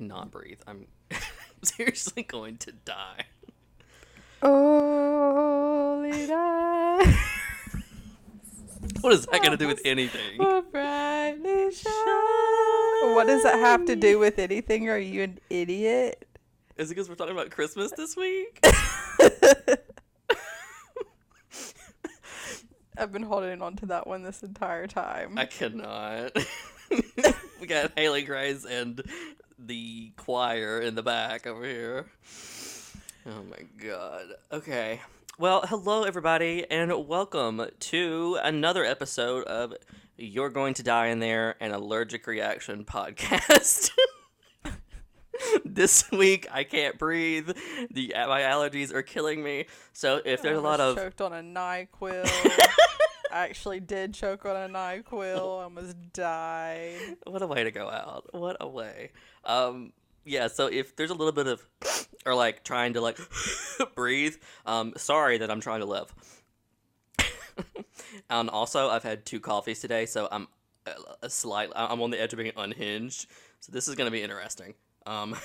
cannot breathe. I'm seriously going to die. Only die. What is that going to do with anything? will brightly shine. What does that have to do with anything? Are you an idiot? Is it because we're talking about Christmas this week? I've been holding on to that one this entire time. I cannot. we got Haley Grace and the choir in the back over here. Oh my god. Okay. Well, hello everybody, and welcome to another episode of You're Going to Die in There, an allergic reaction podcast. this week I can't breathe. The my allergies are killing me. So if there's a lot of choked on a Nyquil. I actually did choke on a Nyquil. I almost died. what a way to go out. What a way. Um yeah, so if there's a little bit of or like trying to like breathe, um sorry that I'm trying to live. and also I've had two coffees today, so I'm a, a slight I'm on the edge of being unhinged. So this is going to be interesting. Um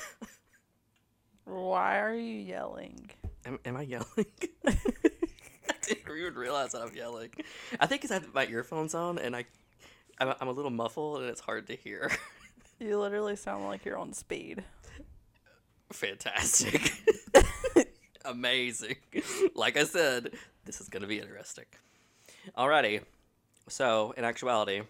Why are you yelling? am, am I yelling? I didn't even realize that I'm yelling. I think because I have my earphones on and I I'm, I'm a little muffled and it's hard to hear. You literally sound like you're on speed. Fantastic. Amazing. Like I said, this is going to be interesting. Alrighty. So, in actuality,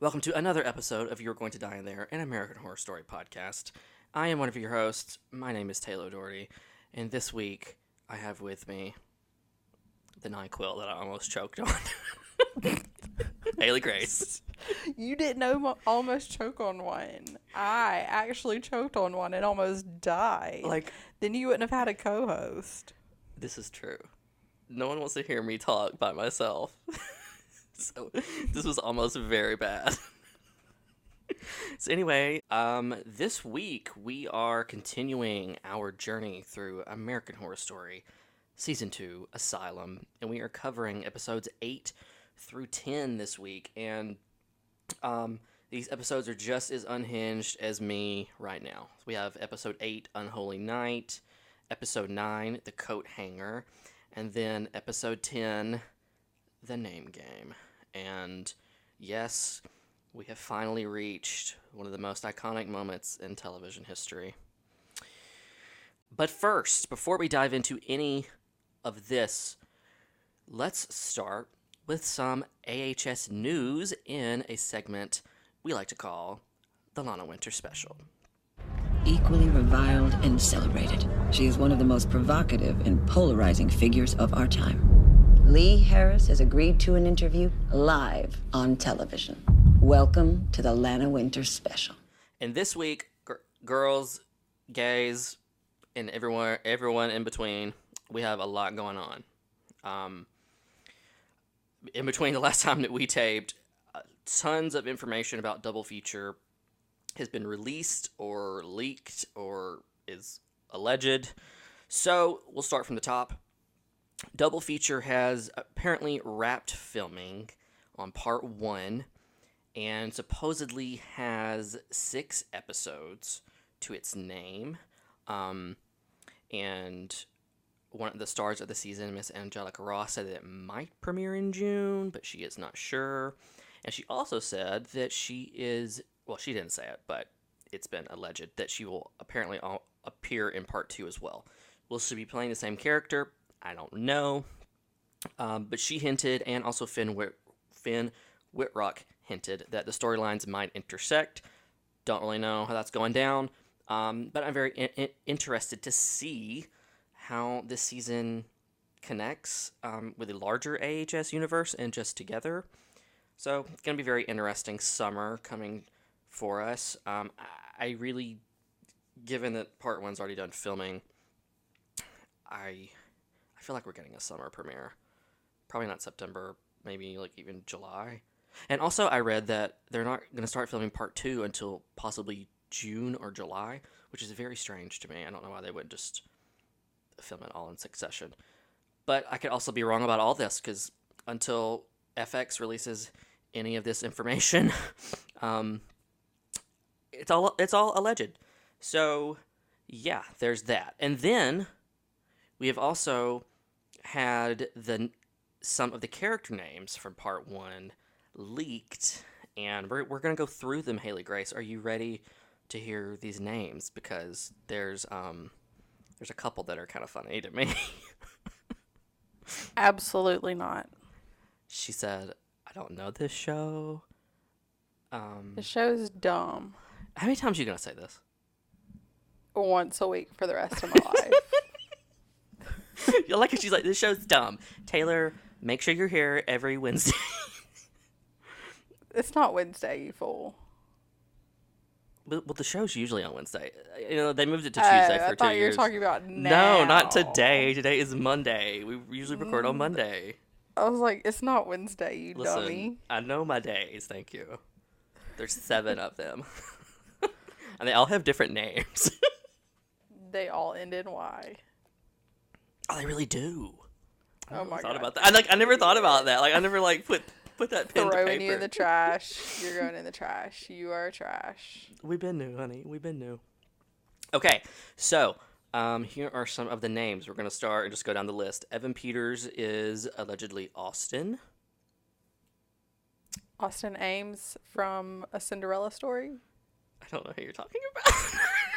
welcome to another episode of You're Going to Die in There, an American Horror Story podcast. I am one of your hosts. My name is Taylor Doherty, and this week I have with me the NyQuil that I almost choked on. Haley Grace. You didn't almo- almost choke on one. I actually choked on one and almost died. Like, then you wouldn't have had a co-host. This is true. No one wants to hear me talk by myself. so this was almost very bad. so anyway, um this week we are continuing our journey through American Horror Story season 2 Asylum and we are covering episodes 8 through 10 this week and um these episodes are just as unhinged as me right now. We have episode 8 Unholy Night, episode 9 The Coat Hanger, and then episode 10 The Name Game. And yes, we have finally reached one of the most iconic moments in television history. But first, before we dive into any of this, let's start with some AHS news in a segment we like to call the Lana Winter Special. equally reviled and celebrated. She is one of the most provocative and polarizing figures of our time. Lee Harris has agreed to an interview live on television. Welcome to the Lana Winter Special. And this week, gr- girls, gays, and everyone, everyone in between, we have a lot going on. Um, in between the last time that we taped, uh, tons of information about Double Feature has been released or leaked or is alleged. So we'll start from the top. Double Feature has apparently wrapped filming on part one and supposedly has six episodes to its name. Um, and one of the stars of the season, Miss Angelica Ross, said that it might premiere in June, but she is not sure. And she also said that she is, well, she didn't say it, but it's been alleged that she will apparently appear in part two as well. Will she be playing the same character? I don't know. Um, but she hinted, and also Finn, Whit- Finn Wittrock hinted that the storylines might intersect. Don't really know how that's going down, um, but I'm very in- in- interested to see how this season connects um, with the larger AHS universe and just together. So it's gonna be very interesting summer coming for us. Um, I, I really, given that part one's already done filming, I I feel like we're getting a summer premiere. Probably not September, maybe like even July. And also, I read that they're not going to start filming part two until possibly June or July, which is very strange to me. I don't know why they would just film it all in succession. But I could also be wrong about all this because until FX releases any of this information, um, it's all it's all alleged. So, yeah, there's that. And then we have also had the some of the character names from part 1 leaked and we're, we're to go through them haley grace are you ready to hear these names because there's um there's a couple that are kind of funny to me Absolutely not. she said i don't know this show um The show's dumb. how many times are you going to say this Once a week for the rest of my life. you like it she's like this show's dumb taylor make sure you're here every wednesday It's not Wednesday, you fool. Well well, the show's usually on wednesday you know they moved it to Oh, tuesday for I two thought you were talking about now. no not today today is monday we usually record Mm. on monday I was like, it's not Wednesday, you Listen, dummy. I know my days. Thank you. There's seven of them, and they all have different names. They all end in Y. oh, they really do. I Oh my thought god. about that. I like. I never thought about that. Like, I never like put put that pen to Throwing paper. you in the trash. You're going in the trash. You are trash. We've been new, honey. We've been new. Okay, so um, here are some of the names. We're gonna start and just go down the list. Evan Peters is allegedly Austin. Austin Ames from A Cinderella Story. I don't know who you're talking about.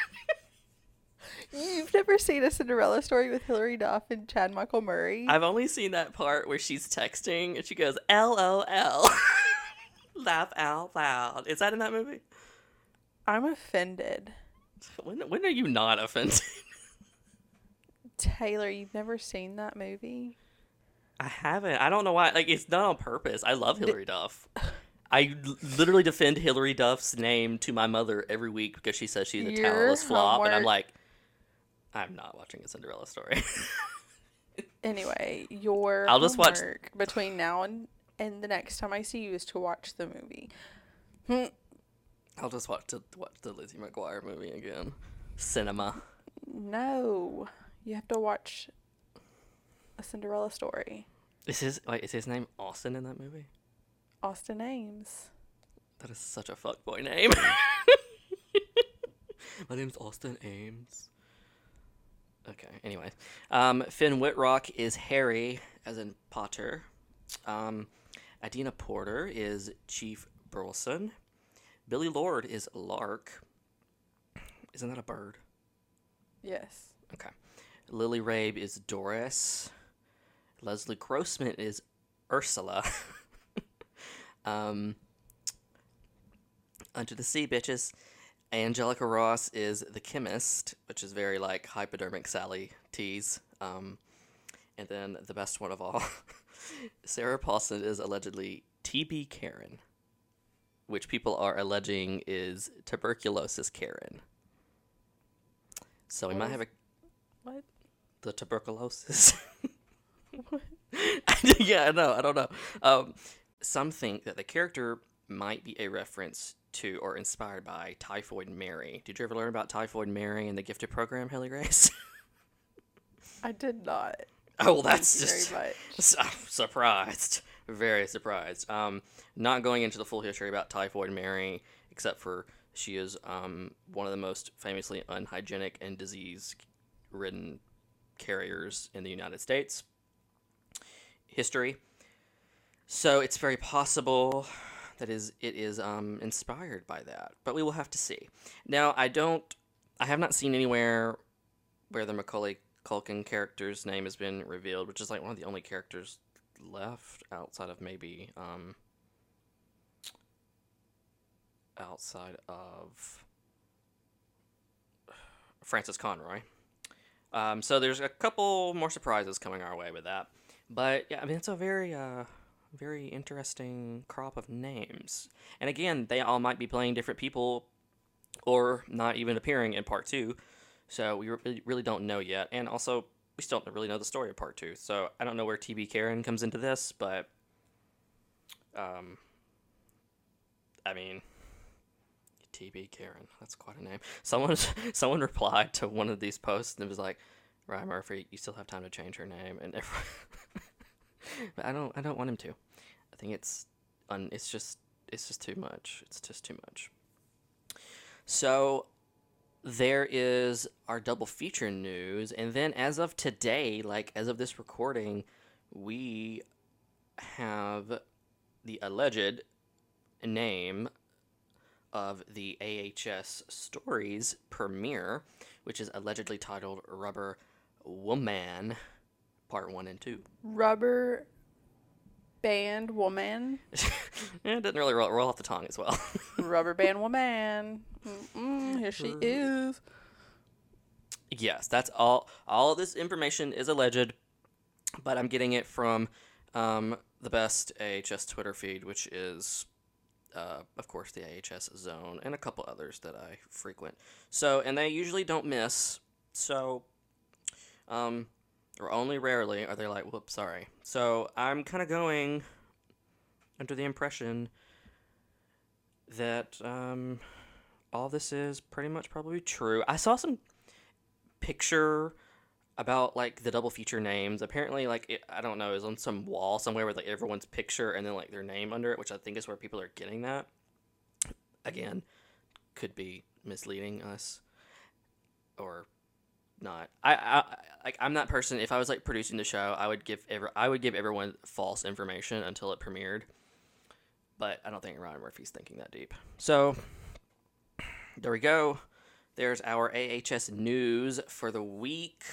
You've never seen A Cinderella Story with Hilary Duff and Chad Michael Murray? I've only seen that part where she's texting and she goes LOL. Laugh out loud. Is that in that movie? I'm offended. When when are you not offended? Taylor, you've never seen that movie? I haven't. I don't know why. Like it's not on purpose. I love Hilary Duff. I literally defend Hilary Duff's name to my mother every week because she says she's a Your talentless flop, and I'm like, I'm not watching a Cinderella story. Anyway, your I'll just watch- between now and and the next time I see you is to watch the movie. I'll just watch the watch the Lizzie McGuire movie again. Cinema. No, you have to watch A Cinderella Story. Is his wait, is his name Austin in that movie? Austin Ames. That is such a fuckboy name. My name's Austin Ames. Okay, anyway. Um, Finn Wittrock is Harry, as in Potter. Um, Adina Porter is Chief Burleson. Billie Lourd is Lark. Isn't that a bird? Yes. Okay. Lily Rabe is Doris. Leslie Grossman is Ursula. um, Under the Sea, bitches. Angelica Ross is the chemist, which is very like hypodermic Sally tease. Um, and then the best one of all, Sarah Paulson is allegedly TB Karen, which people are alleging is tuberculosis Karen. So we What might is- have a What? the tuberculosis. What? yeah, I know. I don't know. Um, some think that the character might be a reference to or inspired by Typhoid Mary. Did you ever learn about Typhoid Mary and the gifted program, Haley Grace? I did not. oh, well, that's just su- surprised. Very surprised. Um, not going into the full history about Typhoid Mary, except for she is um, one of the most famously unhygienic and disease-ridden carriers in the United States history. So it's very possible that is it is um, inspired by that, but we will have to see. Now, I don't, I have not seen anywhere where the Macaulay Culkin character's name has been revealed, which is like one of the only characters left outside of maybe um, outside of Frances Conroy. Um, so there's a couple more surprises coming our way with that, but yeah, I mean it's a very uh, very interesting crop of names, and again, they all might be playing different people, or not even appearing in part two. So we really, don't know yet, and also we still don't really know the story of part two. So I don't know where TB Karen comes into this, but um, I mean, TB Karen, that's quite a name. Someone someone replied to one of these posts and was like, Ryan Murphy, you still have time to change her name, and everyone, I don't I don't want him to. I think it's un, it's just it's just too much. It's just too much. So there is our double feature news, and then as of today, like as of this recording, we have the alleged name of the AHS Stories premiere, which is allegedly titled Rubber Woman, Part 1 and 2. Rubber band woman. Eh, it doesn't really roll, roll off the tongue as well. Rubber band woman. Mm-mm, here she is. yes, that's all. All of this information is alleged, but I'm getting it from um, the best AHS Twitter feed, which is, uh, of course, the AHS Zone and a couple others that I frequent. So, and they usually don't miss. So, um, or only rarely are they like, whoops, sorry. So I'm kind of going under the impression that um, all this is pretty much probably true. I saw some picture about like the double feature names. Apparently, like it, I don't know, is on some wall somewhere with like everyone's picture and then like their name under it, which I think is where people are getting that. Again, could be misleading us or not. I, I like I'm that person. If I was like producing the show, I would give every I would give everyone false information until it premiered. But I don't think Ryan Murphy's thinking that deep. So there we go. There's our AHS news for the week.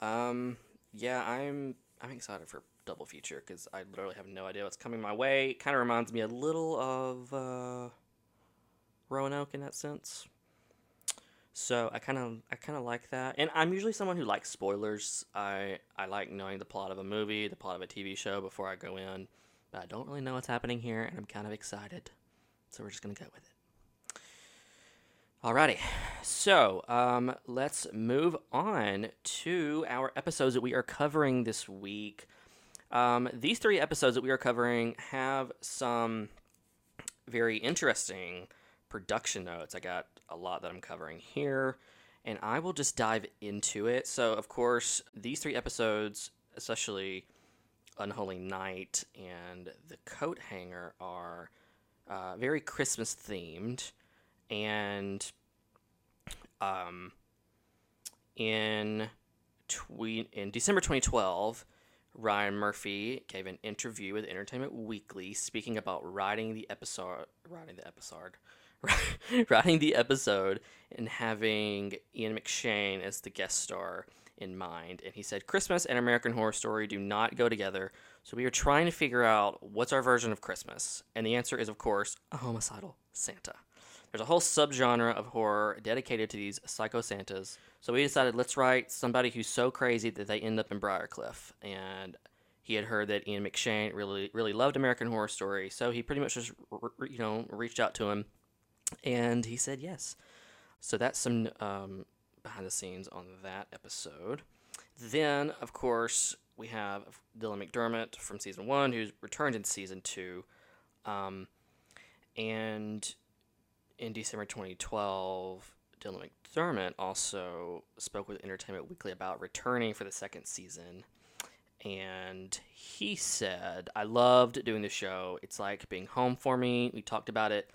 Um, yeah, I'm I'm excited for double feature because I literally have no idea what's coming my way. Kind of reminds me a little of uh, Roanoke in that sense. So I kind of I kind of like that, and I'm usually someone who likes spoilers. I I like knowing the plot of a movie, the plot of a TV show before I go in, but I don't really know what's happening here, and I'm kind of excited. So we're just gonna go with it. Alrighty, so um, let's move on to our episodes that we are covering this week. Um, these three episodes that we are covering have some very interesting production notes. I got a lot that I'm covering here, and I will just dive into it. So, of course, these three episodes, especially Unholy Night and The Coat Hanger, are uh, very Christmas themed, and um, in twe- in December 2012. Ryan Murphy gave an interview with Entertainment Weekly speaking about writing the episode, writing the episode, writing the episode and having Ian McShane as the guest star in mind. And he said, Christmas and American Horror Story do not go together, so we are trying to figure out what's our version of Christmas. And the answer is, of course, a homicidal Santa. There's a whole subgenre of horror dedicated to these psycho Santas. So we decided let's write somebody who's so crazy that they end up in Briarcliff. And he had heard that Ian McShane really really loved American Horror Story, so he pretty much just you know reached out to him and he said yes. So that's some um, behind the scenes on that episode. Then, of course, we have Dylan McDermott from season one, who's returned in season two. Um, and in December 2012, Dylan McDermott also spoke with Entertainment Weekly about returning for the second season. And he said, I loved doing the show. It's like being home for me. We talked about it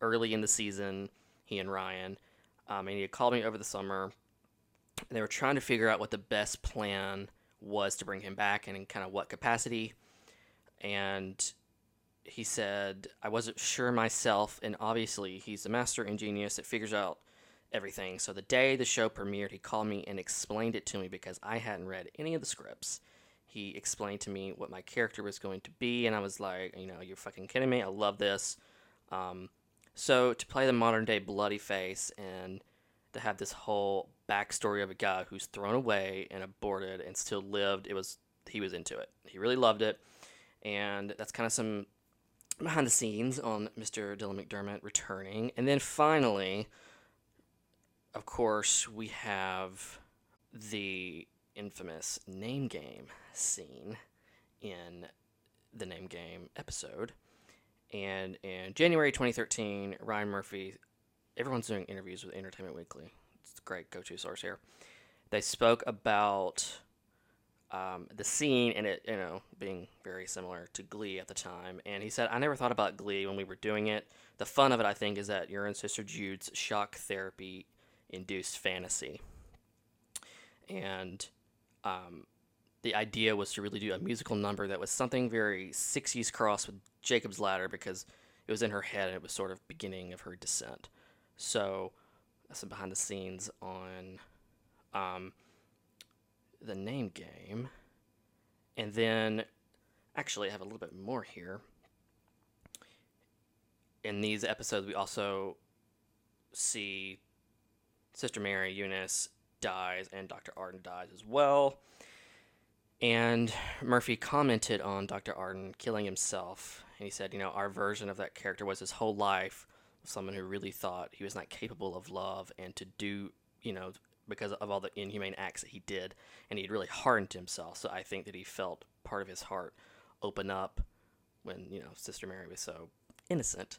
early in the season, he and Ryan. Um, and he had called me over the summer. And they were trying to figure out what the best plan was to bring him back and in kind of what capacity. And he said, I wasn't sure myself. And obviously, he's a master ingenious that figures out everything. So the day the show premiered, he called me and explained it to me because I hadn't read any of the scripts. He explained to me what my character was going to be, and I was like, you know, you're fucking kidding me. I love this. Um, so to play the modern day bloody face and to have this whole backstory of a guy who's thrown away and aborted and still lived, it was he was into it. He really loved it, and that's kind of some behind the scenes on Mr. Dylan McDermott returning, and then finally, of course, we have the infamous name game scene in the name game episode. And in January 2013, Ryan Murphy, everyone's doing interviews with Entertainment Weekly. It's a great go to source here. They spoke about um, the scene and it, you know, being very similar to Glee at the time. And he said, I never thought about Glee when we were doing it. The fun of it, I think, is that you're in Sister Jude's shock therapy induced fantasy. And um, the idea was to really do a musical number that was something very 60s cross with Jacob's Ladder because it was in her head and it was sort of beginning of her descent. So, some behind the scenes on um, the name game. And then, actually, I have a little bit more here. In these episodes, we also see Sister Mary Eunice dies and Dr. Arden dies as well. And Murphy commented on Dr. Arden killing himself. And he said, you know, our version of that character was his whole life someone who really thought he was not capable of love and to do, you know, because of all the inhumane acts that he did. And he'd really hardened himself. So I think that he felt part of his heart open up when, you know, Sister Mary was so innocent.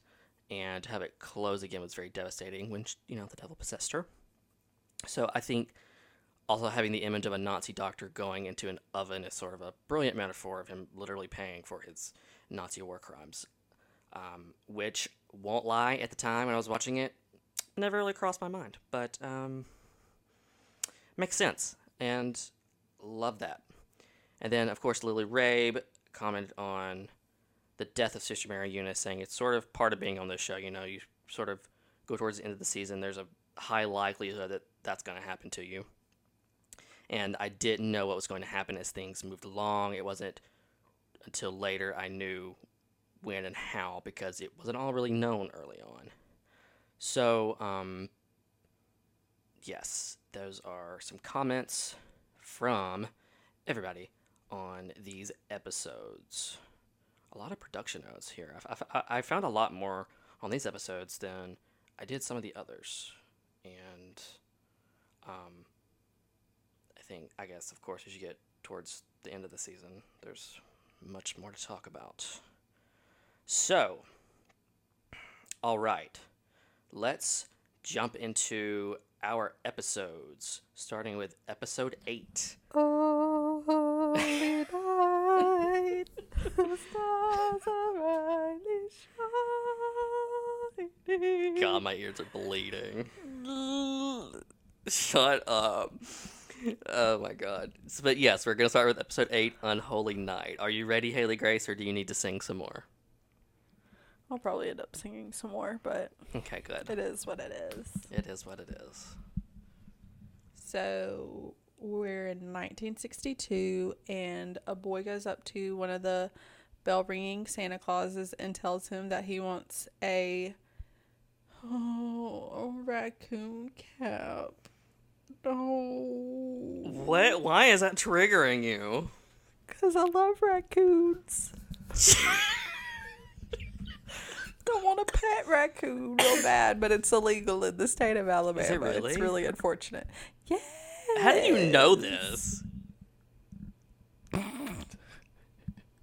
And to have it close again was very devastating when, you know, the devil possessed her. So I think also having the image of a Nazi doctor going into an oven is sort of a brilliant metaphor of him literally paying for his Nazi war crimes. Um, which won't lie, at the time when I was watching it, never really crossed my mind, but um, makes sense and love that. And then, of course, Lily Rabe commented on the death of Sister Mary Eunice, saying it's sort of part of being on this show. You know, you sort of go towards the end of the season. There's a high likelihood that that's going to happen to you. And I didn't know what was going to happen as things moved along. It wasn't until later I knew when and how because it wasn't all really known early on. So, um, yes, those are some comments from everybody on these episodes. A lot of production notes here. I, found a lot more on these episodes than I did some of the others. And um, think, I guess, of course, as you get towards the end of the season, there's much more to talk about. So, all right, let's jump into our episodes, starting with episode eight. Oh, holy night, the stars are brightly shining. God, my ears are bleeding. Shut up. Oh my god. So, but yes, we're gonna start with episode eight, Unholy Night. Are you ready, Haley Grace, or do you need to sing some more? I'll probably end up singing some more, but Okay, good. it is what it is. It is what it is. So we're in 1962, and a boy goes up to one of the bell ringing Santa Clauses and tells him that he wants a oh a raccoon cap. No, What? Why is that triggering you? because I love raccoons. I want a pet raccoon real bad, but it's illegal in the state of Alabama. really? It's really unfortunate. Yeah. How do you know this?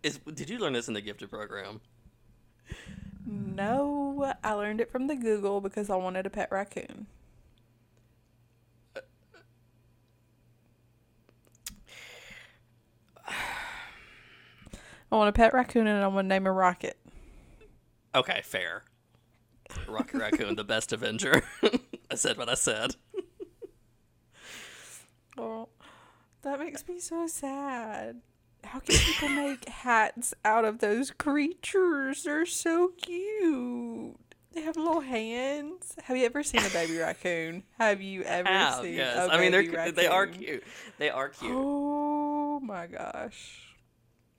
Is did you learn this in the gifted program? No, I learned it from the Google because I wanted a pet raccoon. I want a pet raccoon and I want to name a Rocket. Okay, fair. Rocket Raccoon, the best Avenger. I said what I said. Oh, that makes me so sad. How can people make hats out of those creatures? They're so cute. They have little hands. Have you ever seen a baby raccoon? Have you ever Have, seen yes. a I mean, they're they are cute. They are cute. Oh my gosh.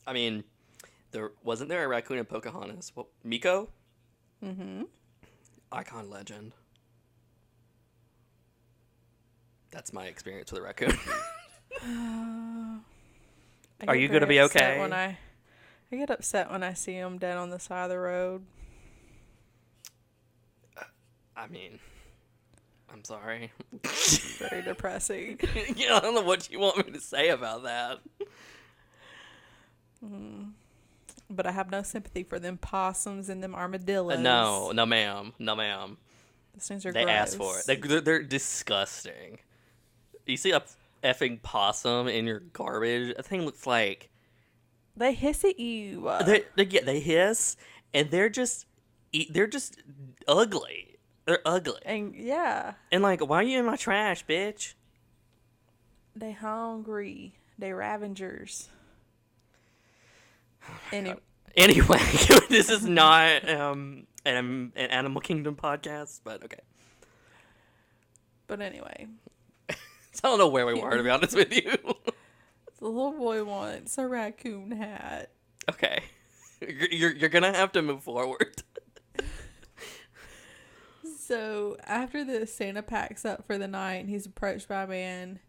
I mean, there wasn't there a raccoon in Pocahontas? Well, Meeko, Mm-hmm. icon legend. That's my experience with a raccoon. Uh, I Are you gonna be okay? When I, I get upset when I see them dead on the side of the road. Uh, I mean, I'm sorry. Very depressing. yeah, I don't know what you want me to say about that. Mm. But I have no sympathy for them possums and them armadillos. Uh, no, no, ma'am, no, ma'am. Those things are They gross. asked for it. They, they're, they're disgusting. You see a effing possum in your garbage? That thing looks like They hiss at you. they they get they hiss and they're just they're just ugly. They're ugly. And yeah, And like, why are you in my trash, bitch? they hungry. They ravengers. Any, Anyway, this is not um an, an Animal Kingdom podcast, but okay. but anyway, I don't know where we were to be honest with you. the little boy wants a raccoon hat. okay, you're, you're you're gonna have to move forward. So after the Santa packs up for the night, he's approached by a man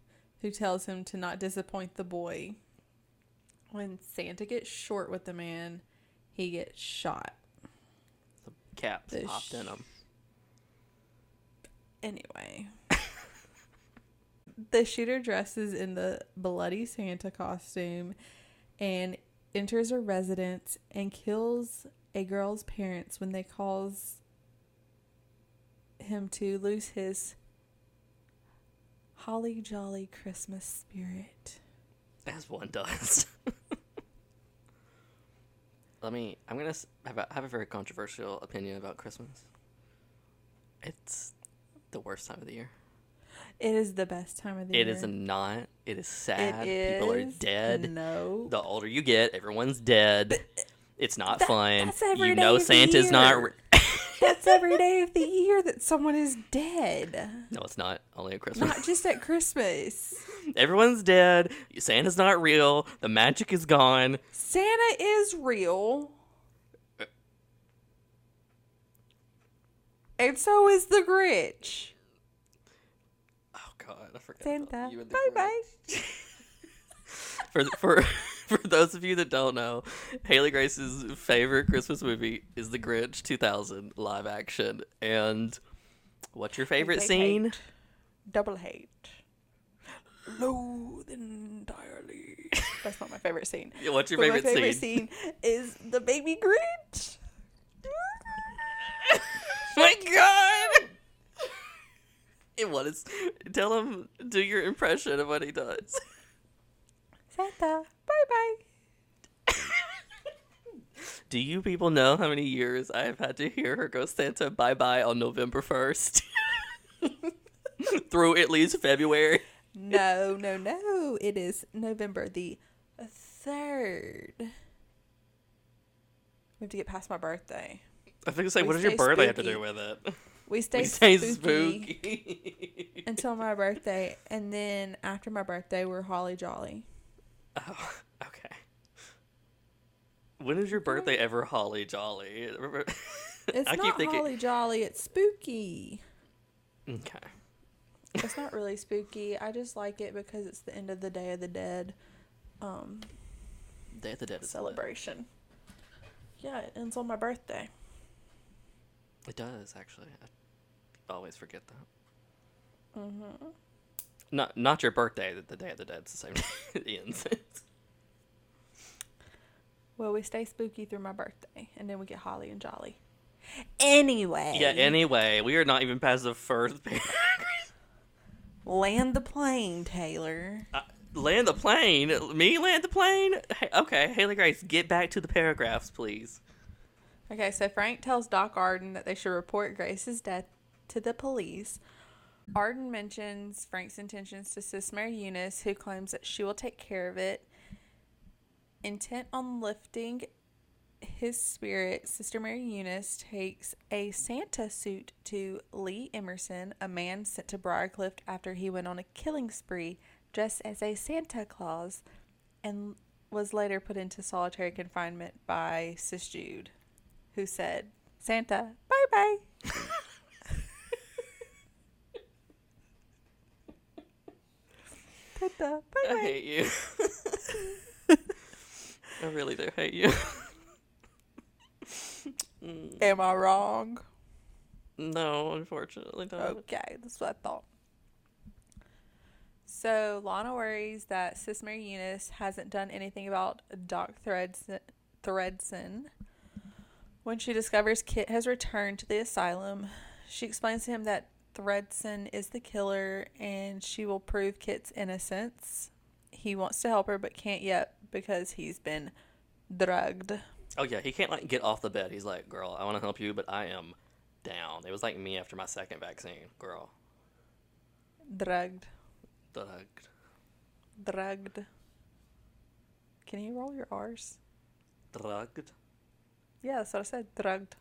who tells him to not disappoint the boy. When Santa gets short with the man, he gets shot. The caps The popped in him. Anyway. the shooter dresses in the bloody Santa costume and enters a residence and kills a girl's parents when they cause him to lose his holly jolly Christmas spirit. As one does. Let me. I'm gonna have a, have a very controversial opinion about Christmas. It's the worst time of the year. It is the best time of the It year. is not. It is It sad. is. People are dead. No. The older you get, everyone's dead. Uh, it's not that- fun. that's every You day know of the Santa's not. Re- That's every day of the year that someone is dead. no, it's not. Only at Christmas. Not just at Christmas. Everyone's dead. Santa's not real. The magic is gone. Santa is real. And so is the Grinch. Oh God, I forgot. Santa. about you and the Bye bye. for for for those of you that don't know, Haley Grace's favorite Christmas movie is The Grinch 2000 live action. And what's your favorite They scene? hate. Double hate. Loathe entirely. That's not my favorite scene. Yeah, What's your But favorite, my favorite scene? scene is the baby Grinch. My God! And what is? Tell him do your impression of what he does. Santa. Bye bye. Do you people know how many years I have had to hear her go Santa bye bye on November first? Through at least February. No, no, no. It is November the 3rd. We have to get past my birthday. I think say, We what does your birthday have to do with it? We stay, We stay spooky, spooky. until my birthday. And then after my birthday, we're holly jolly. oh, okay. When is your birthday ever holly jolly? It's I keep not thinking- holly jolly, it's spooky. Okay. It's not really spooky. I just like it because it's the end of the Day of the Dead um, Day of the Dead celebration. Yeah, it ends on my birthday. It does actually. I always forget that. Mm-hmm. Not not your birthday. The, the Day of the Dead's the same day it ends. Well, we stay spooky through my birthday, and then we get holly and jolly. Anyway. yeah. Anyway, we are not even past the first paragraph. Land the plane, Taylor. Uh, land the plane. Me land the plane. Hey, okay, Haley Grace, get back to the paragraphs, please. Okay, so Frank tells Doc Arden that they should report Grace's death to the police. Arden mentions Frank's intentions to Sis Mary Eunice, who claims that she will take care of it. Intent on lifting his spirit, Sister Mary Eunice takes a Santa suit to Lee Emerson, a man sent to Briarcliff after he went on a killing spree dressed as a Santa Claus and was later put into solitary confinement by Sis Jude, who said, Santa, bye bye. Santa, bye I hate you. I really do hate you. Mm. Am I wrong? no, unfortunately not. Okay, that's what I thought. So Lana worries that Sis Mary Eunice hasn't done anything about Doc Thredson. Thredson. When she discovers Kit has returned to the asylum, she explains to him that Thredson is the killer and she will prove Kit's innocence. He wants to help her but can't yet because he's been drugged. Oh yeah, he can't like get off the bed. He's like, "Girl, I want to help you, but I am down. It was like me after my second vaccine, girl. Drugged. Drugged. Drugged. Can you roll your R's? Drugged. Yeah, that's what I said. Drugged.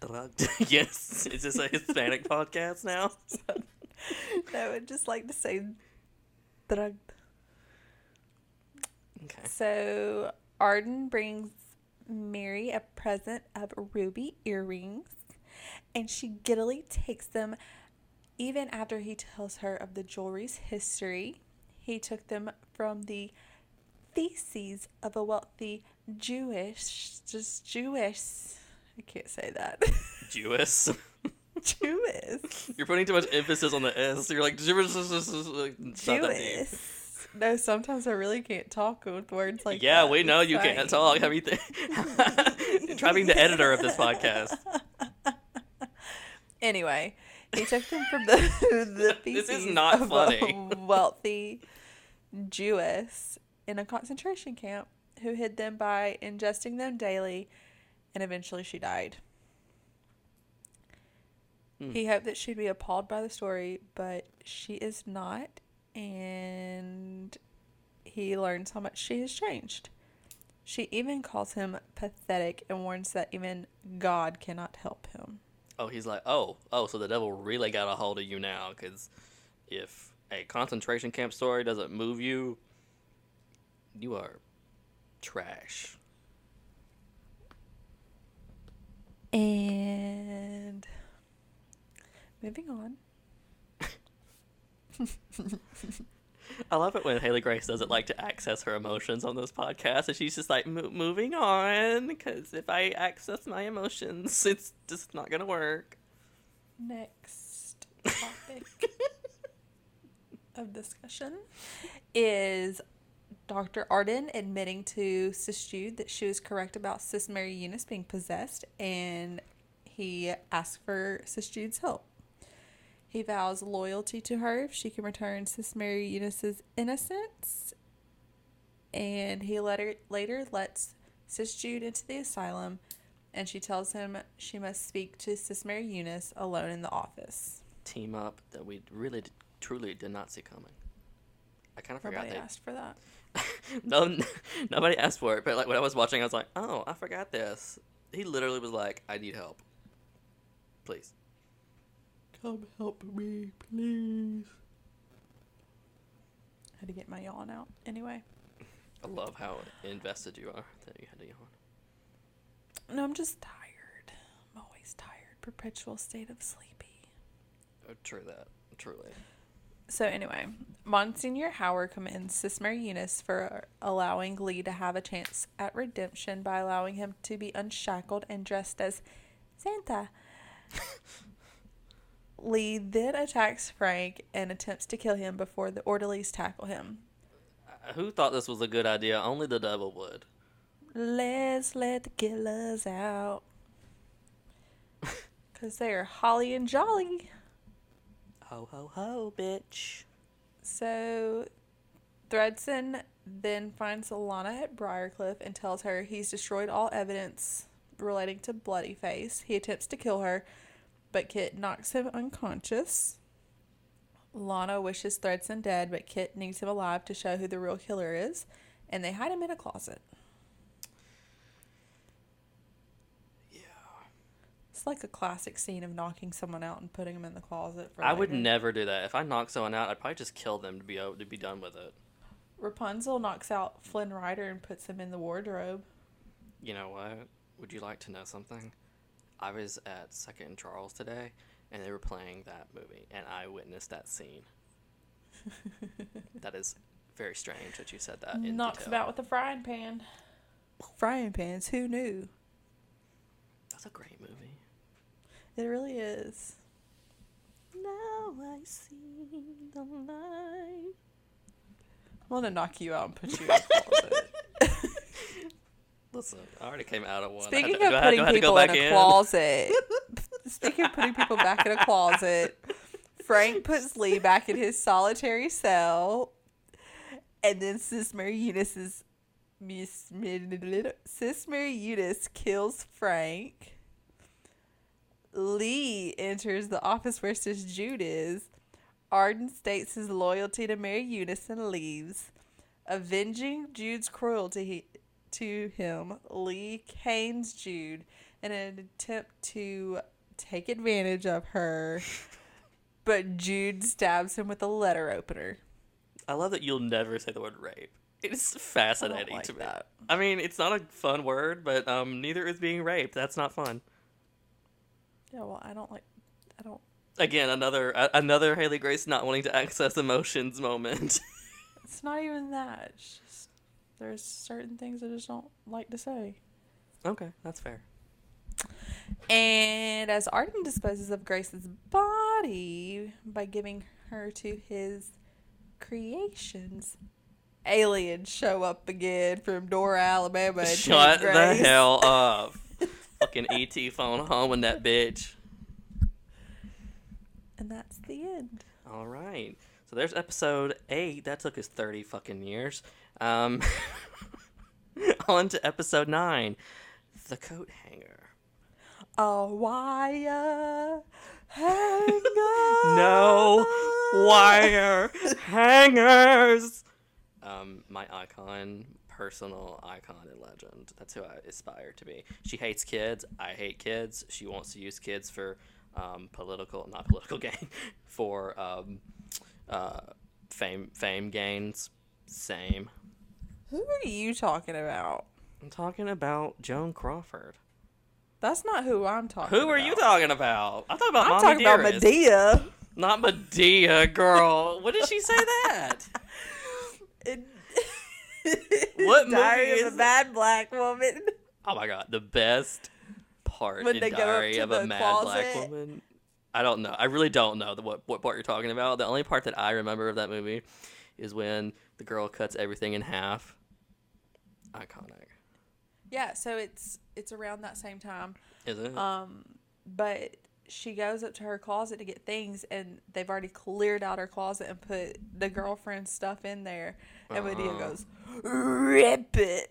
Drugged. yes. Is this a Hispanic podcast now? no, I would just like to say drugged. Okay. So Arden brings Mary a present of ruby earrings, and she giddily takes them even after he tells her of the jewelry's history. He took them from the theses of a wealthy Jewish, just Jewish, I can't say that, Jewish. Jewish, You're putting too much emphasis on the S. You're like Jewish. like, it's not that deep. Jewish. No, sometimes I really can't talk with words like yeah, that. we know It's you can't talk. Have you th- try being the editor of this podcast? Anyway, he took them from the the This is not of funny. a wealthy Jewess in a concentration camp who hid them by ingesting them daily, and eventually she died. Hmm. He hoped that she'd be appalled by the story, but she is not, and he learns how much she has changed. She even calls him pathetic and warns that even God cannot help him. Oh, he's like, oh, oh, so the devil really got a hold of you now, because if a concentration camp story doesn't move you, you are trash. And moving on. I love it when Haley Grace doesn't like to access her emotions on this podcast, and she's just like, "Mo- moving on, because if I access my emotions, it's just not gonna work. Next topic of discussion is Dr. Arden admitting to Sis Jude that she was correct about Sis Mary Eunice being possessed, and he asked for Sis Jude's help. He vows loyalty to her if she can return Sis Mary Eunice's innocence, and he later later lets Sis Jude into the asylum, and she tells him she must speak to Sis Mary Eunice alone in the office. Team up that we really, truly did not see coming. I kind of forgot Nobody that. asked for that. no, nobody asked for it, but like when I was watching, I was like, "Oh, I forgot this." He literally was like, "I need help, please." Come help me, please. Had to get my yawn out. Anyway, I love how invested you are that you had to yawn. no, I'm just tired. I'm always tired. Perpetual state of sleepy. Oh, true that, truly. So anyway, Monsignor Howard commends Sis Mary Eunice for allowing Lee to have a chance at redemption by allowing him to be unshackled and dressed as Santa. Lee then attacks Frank and attempts to kill him before the orderlies tackle him. Uh, Who thought this was a good idea? Only the devil would. Let's let the killers out. Because they're holly and jolly. Ho ho ho, bitch. So, Thredson then finds Alana at Briarcliff and tells her he's destroyed all evidence relating to Bloody Face. He attempts to kill her, but Kit knocks him unconscious. Lana wishes Thredson dead, but Kit needs him alive to show who the real killer is, and they hide him in a closet. Yeah. It's like a classic scene of knocking someone out and putting them in the closet. For I would never do that. If I knock someone out, I'd probably just kill them to be o- to be done with it. Rapunzel knocks out Flynn Rider and puts him in the wardrobe. You know what? Would you like to know something? I was at Second and Charles today, and they were playing that movie, and I witnessed that scene. that is very strange that you said that. In knocks detail. him with a frying pan. Frying pans, who knew? That's a great movie. It really is. Now I see the light. I want to knock you out and put you in a closet. Listen, I already came out of one. Speaking to- of do I have- do putting I have to go people in a closet, speaking of putting people back in a closet, Frank puts Lee back in his solitary cell, and then Sis Mary Eunice is Miss Sis Mary Eunice kills Frank. Lee enters the office where Sis Jude is. Arden states his loyalty to Mary Eunice and leaves. Avenging Jude's cruelty to him, Lee canes Jude in an attempt to take advantage of her, but Jude stabs him with a letter opener. I love that you'll never say the word rape. It's fascinating like to me. that. I mean, it's not a fun word, but um, neither is being raped. That's not fun. Yeah, well, I don't like. I don't. Again, another a- another Haley Grace not wanting to access emotions moment. It's not even that. It's just there's certain things I just don't like to say. okay, that's fair. And as Arden disposes of Grace's body by giving her to his creations, aliens show up again from Dora, Alabama. And Shut the hell up. Fucking ET phone home and that bitch. And that's the end. All right. So there's episode eight. That took us 30 fucking years. Um, on to episode nine The Coat Hanger. A wire hanger. No wire hangers. Um, my icon, personal icon and legend. That's who I aspire to be. She hates kids. I hate kids. She wants to use kids for um, political, not political gain, for um, uh, fame, fame gains. Same. Who are you talking about? I'm talking about Joan Crawford. That's not who I'm talking Who about. are you talking about? I'm talking about I'm Mommy talking about Madea. Not Madea, girl. what did she say that? In- What movie Diary is of a it? bad black woman. Oh my god, the best part When in they go up Diary of a Mad Black. Woman. I don't know. I really don't know the, what what part you're talking about. The only part that I remember of that movie is when the girl cuts everything in half. Iconic. Yeah, so it's it's around that same time. Is it? Um, but she goes up to her closet to get things, and they've already cleared out her closet and put the girlfriend's stuff in there. And Madea Uh-huh. goes, "Rip it."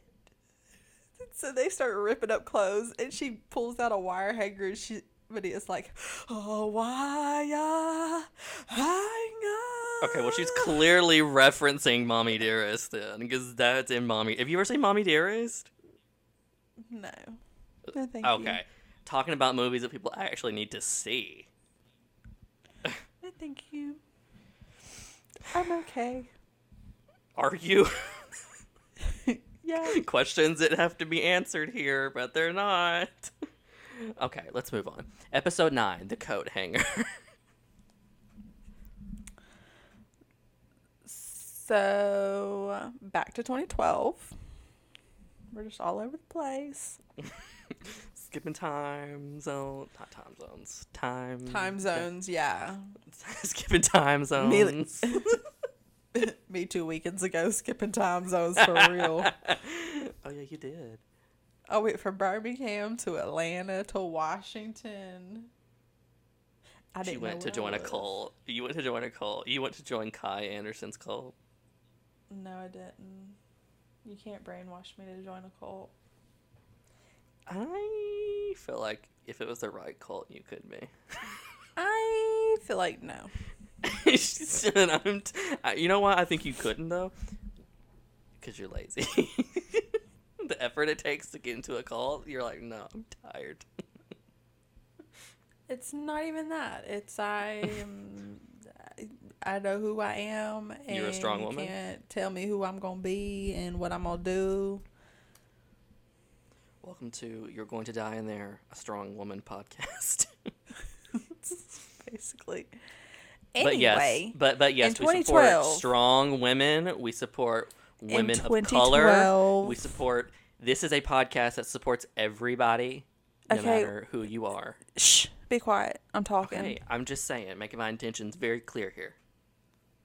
So they start ripping up clothes, and she pulls out a wire hanger. And she Madea's like, "Oh, wire uh, hanger." okay, well she's clearly referencing Mommy Dearest then, because that's in Mommy. Have you ever seen Mommy Dearest? no. Uh, no, thank you. Okay, talking about movies that people actually need to see. No, thank you. I'm okay. Are you? Yeah. questions that have to be answered here, but they're not. Okay, let's move on. Episode 9 The Coat Hanger. So back to 2012. We're just all over the place. Skipping time zone. Not time zones. Time. Time zones, yeah. Skipping time zones. Me two weekends ago, skipping time zones for real. oh, yeah, you did. I went from Birmingham to Atlanta to Washington. I She didn't went to join a cult. You went to join a cult. You went to join Kai Anderson's cult. No, I didn't. You can't brainwash me to join a cult. I feel like if it was the right cult, you could be. I feel like no. She said, I'm t- you know why I think you couldn't though? Because you're lazy. the effort it takes to get into a cult, you're like, no, I'm tired. It's not even that. It's I am. I know who I am, and You're a strong woman. you can't tell me who I'm gonna be and what I'm gonna do. Welcome to You're Going to Die in There, a strong woman podcast. Basically. but yes, but but yes, we support strong women. We support women of color. We support. This is a podcast that supports everybody, no Okay. matter who you are. shh, be quiet. I'm talking. Okay, I'm just saying, making my intentions very clear here.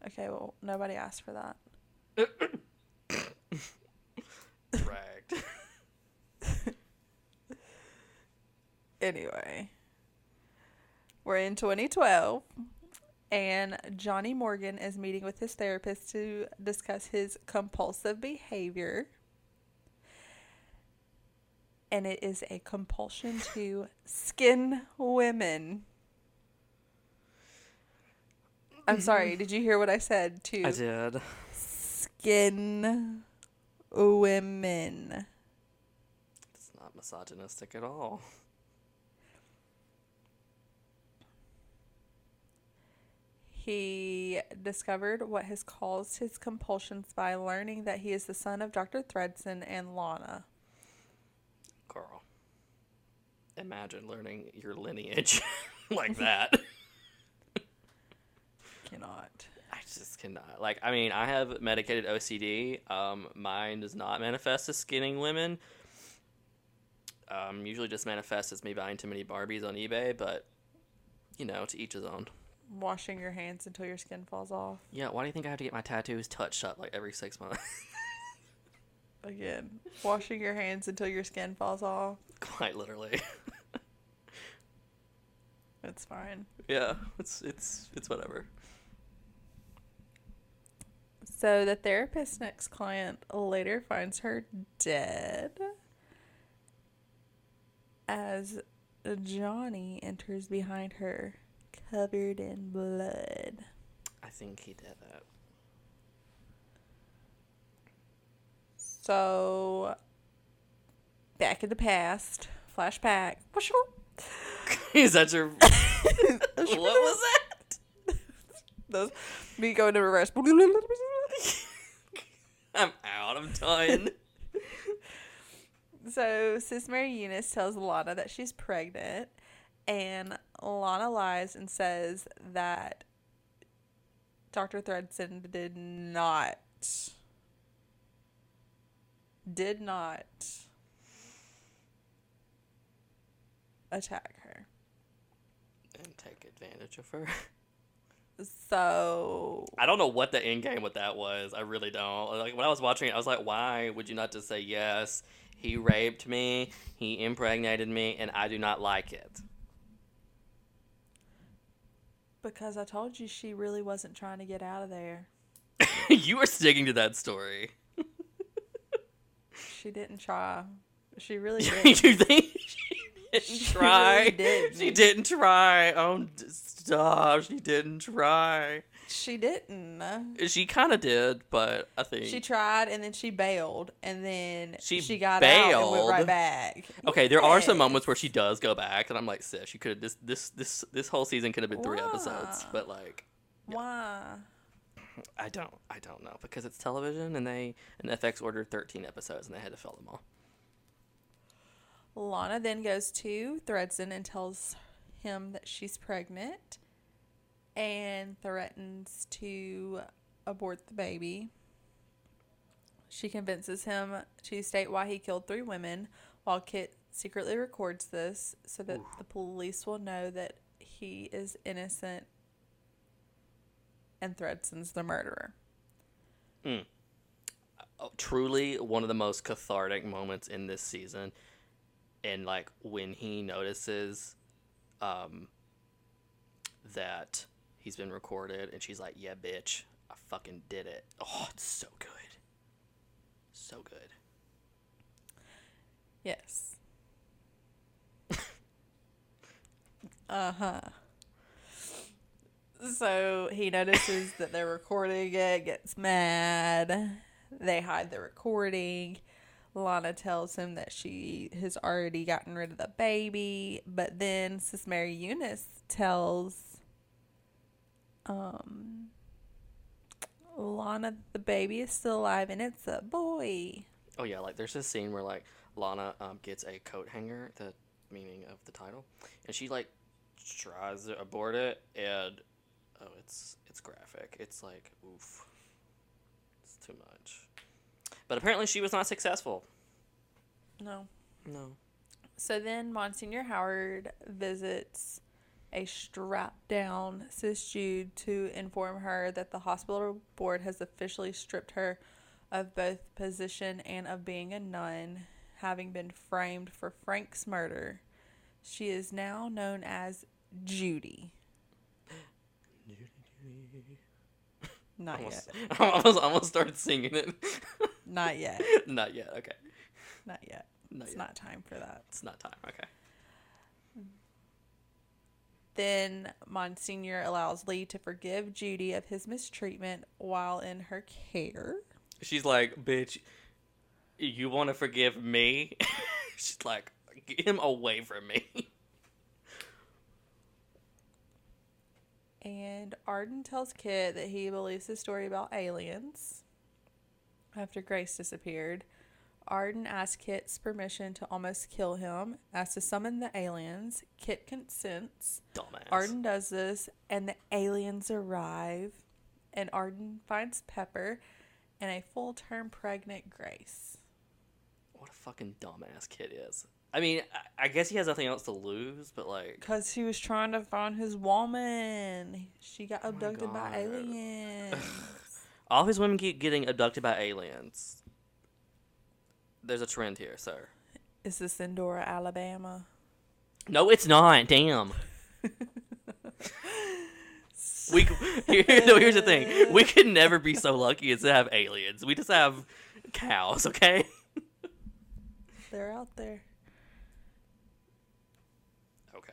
Okay, well, nobody asked for that. Bragged. Anyway, we're in 2012, and Johnny Morgan is meeting with his therapist to discuss his compulsive behavior. And it is a compulsion to skin women. I'm mm-hmm. sorry, did you hear what I said? To I did. skin women. It's not misogynistic at all. He discovered what has caused his compulsions by learning that he is the son of Dr. Thredson and Lana. Girl. Imagine learning your lineage like that. Cannot. I just cannot. Like, I mean, I have medicated OCD. Um, mine does not manifest as skinning women. Um, usually just manifests as me buying too many Barbies on eBay, but you know, to each his own. Washing your hands until your skin falls off. Yeah, why do you think I have to get my tattoos touched up like every six months? Again, washing your hands until your skin falls off. Quite literally. It's fine. yeah, it's it's it's whatever. So the therapist's next client later finds her dead as Johnny enters behind her, covered in blood. I think he did that. So, back in the past, flashback. Is that your? what was that? Those me going to reverse. I'm out. I'm done. So, Sis Mary Eunice tells Lana that she's pregnant, and Lana lies and says that Dr. Thredson did not, did not attack her. and take advantage of her. So, I don't know what the end game with that was. I really don't. Like when I was watching it, I was like, why would you not just say yes? He raped me. He impregnated me, and I do not like it. because I told you she really wasn't trying to get out of there. you were sticking to that story. She didn't try. She really you did. think she didn't She try? really didn't. She didn't try. Oh, stop! She didn't try. she didn't. She kind of did, but I think She tried and then she bailed and then She she, got out and went right back. Okay, there are some moments where she does go back, and I'm like, sis, you could have this this this this whole season could have been three episodes, but like, Why? I don't I don't know because it's television, and they and FX ordered 13 episodes, and they had to fill them all. Lana then goes to Thredson and tells him that she's pregnant and threatens to abort the baby. She convinces him to state why he killed three women while Kit secretly records this so that the police will know that he is innocent and Thredson's the murderer. Oh, truly, one of the most cathartic moments in this season, and like when he notices, um, that he's been recorded, and she's like, "Yeah, bitch, I fucking did it." Oh, it's so good, so good. Yes. uh huh. So he notices that they're recording it, gets mad. They hide the recording. Lana tells him that she has already gotten rid of the baby, but then Sis Mary Eunice tells um Lana the baby is still alive and it's a boy. Oh yeah, like there's this scene where like Lana um, gets a coat hanger, the meaning of the title, and she like tries to abort it, and oh, it's it's graphic. It's like oof, it's too much. But apparently she was not successful. No. No. So then Monsignor Howard visits a strapped down Sis Jude to inform her that the hospital board has officially stripped her of both position and of being a nun, having been framed for Frank's murder. She is now known as Judy. Not Almost, yet. I almost almost started singing it. Not yet. not yet. Okay. Not yet. Not it's yet. not time for that. It's not time. Okay. Then Monsignor allows Lee to forgive Judy of his mistreatment while in her care. She's like, bitch, you want to forgive me? She's like, get him away from me. And Arden tells Kit that he believes the story about aliens. After Grace disappeared, Arden asks Kit's permission to almost kill him, asks to summon the aliens. Kit consents. Dumbass. Arden does this, and the aliens arrive. And Arden finds Pepper and a full term pregnant Grace. What a fucking dumbass Kit is. I mean, I, I guess he has nothing else to lose, but like, Because he was trying to find his woman. She got oh abducted by aliens. all his women keep getting abducted by aliens. There's a trend here, sir. Is this in Dora, Alabama? No, it's not. Damn. we here, no, here's the thing. We could never be so lucky as to have aliens. We just have cows, okay? They're out there. Okay.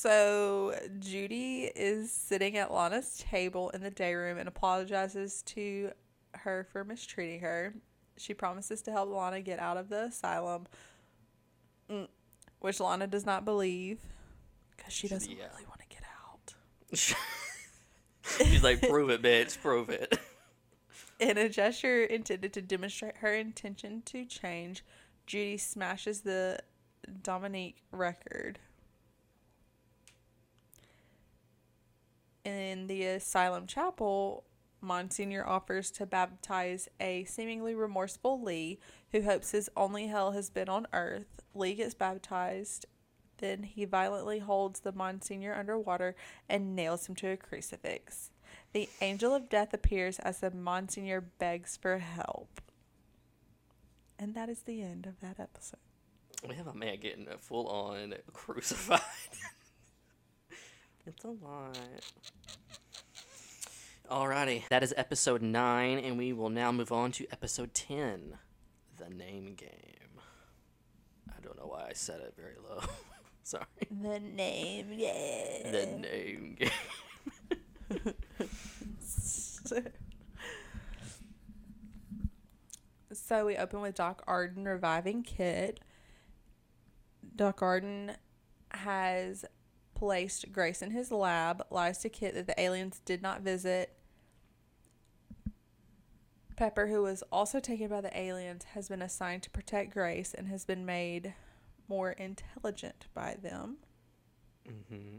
So Judy is sitting at Lana's table in the day room and apologizes to her for mistreating her. She promises to help Lana get out of the asylum, Mm, which Lana does not believe because she doesn't Yeah. really want to get out. She's like, prove it, bitch, prove it. In a gesture intended to demonstrate her intention to change, Judy smashes the Dominique record. In the asylum chapel, Monsignor offers to baptize a seemingly remorseful Lee who hopes his only hell has been on earth. Lee gets baptized, then he violently holds the Monsignor underwater and nails him to a crucifix. The angel of death appears as the Monsignor begs for help. And that is the end of that episode. We have a man getting a full on crucified. It's a lot. Alrighty, that is episode 9, and we will now move on to episode 10 The Name Game. I don't know why I said it very low. Sorry. The name, Game. The Name Game. so we open with Doc Arden reviving Kit. Doc Arden has placed Grace in his lab, lies to Kit that the aliens did not visit. Pepper, who was also taken by the aliens, has been assigned to protect Grace and has been made more intelligent by them. hmm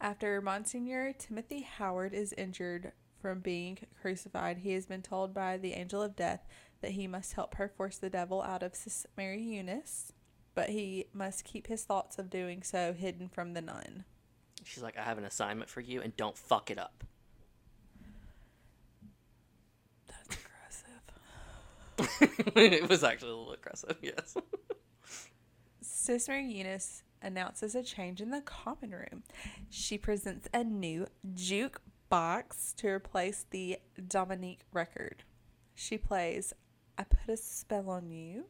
After Monsignor Timothy Howard is injured from being crucified, he has been told by the angel of death that he must help her force the devil out of Sis Mary Eunice, but he must keep his thoughts of doing so hidden from the nun. She's like, I have an assignment for you, and don't fuck it up. That's aggressive. it was actually a little aggressive, yes. Sis Mary Eunice announces a change in the common room. She presents a new jukebox to replace the Dominique record. She plays I Put a Spell on You.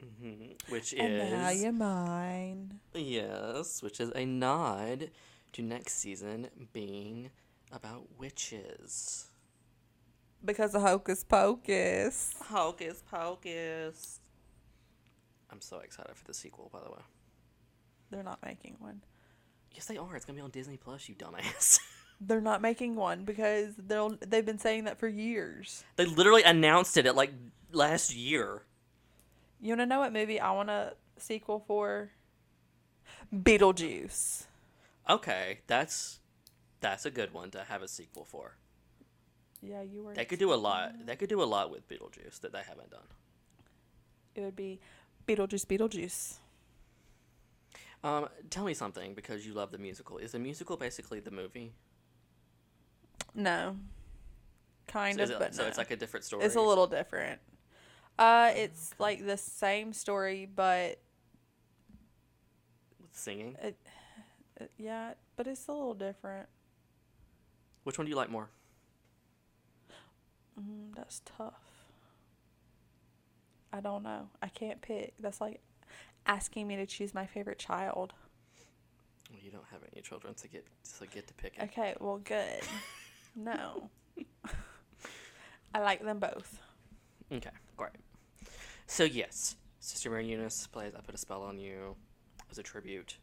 Hmm Which And now is. you're mine. Yes, which is a nod to next season being about witches. Because of Hocus Pocus. Hocus pocus. I'm so excited for the sequel, by the way. They're not making one. Yes, they are. It's gonna be on Disney Plus, you dumbass. They're not making one because they'll they've been saying that for years. they literally announced it at like last year. You wanna know what movie I want a sequel for? Beetlejuice. Okay, that's that's a good one to have a sequel for. Yeah, you were They could do a lot. They could do a lot with Beetlejuice that they haven't done. it would be Beetlejuice Beetlejuice. Um, tell me something because you love the musical. Is the musical basically the movie? No. Kind so of, it- but so no. it's like a different story. It's a little different. Uh, it's like the same story, but with singing. it, it, yeah, but it's a little different. Which one do you like more? Mm, that's tough. I don't know. I can't pick. That's like asking me to choose my favorite child. Well, you don't have any children to get to get to pick. it. Okay, well, good. no. I like them both. Okay, great. So yes, Sister Mary Eunice plays "I Put a Spell on You" as a tribute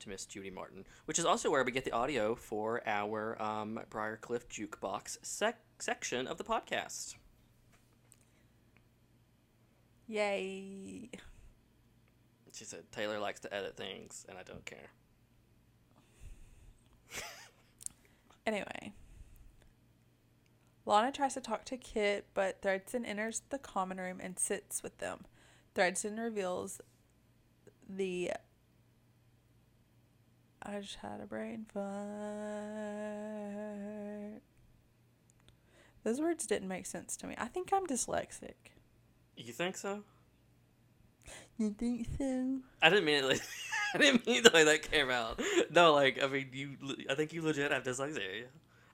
to Miss Judy Martin, which is also where we get the audio for our um, Briarcliff Jukebox sec- section of the podcast. Yay. She said Taylor likes to edit things, and I don't care. Anyway. Lana tries to talk to Kit, but Thredson enters the common room and sits with them. Thredson reveals the. I just had a brain fart. Those words didn't make sense to me. I think I'm dyslexic. You think so? You think so? I didn't mean it like I didn't mean the way that came out. No, like I mean you. I think you legit have dyslexia.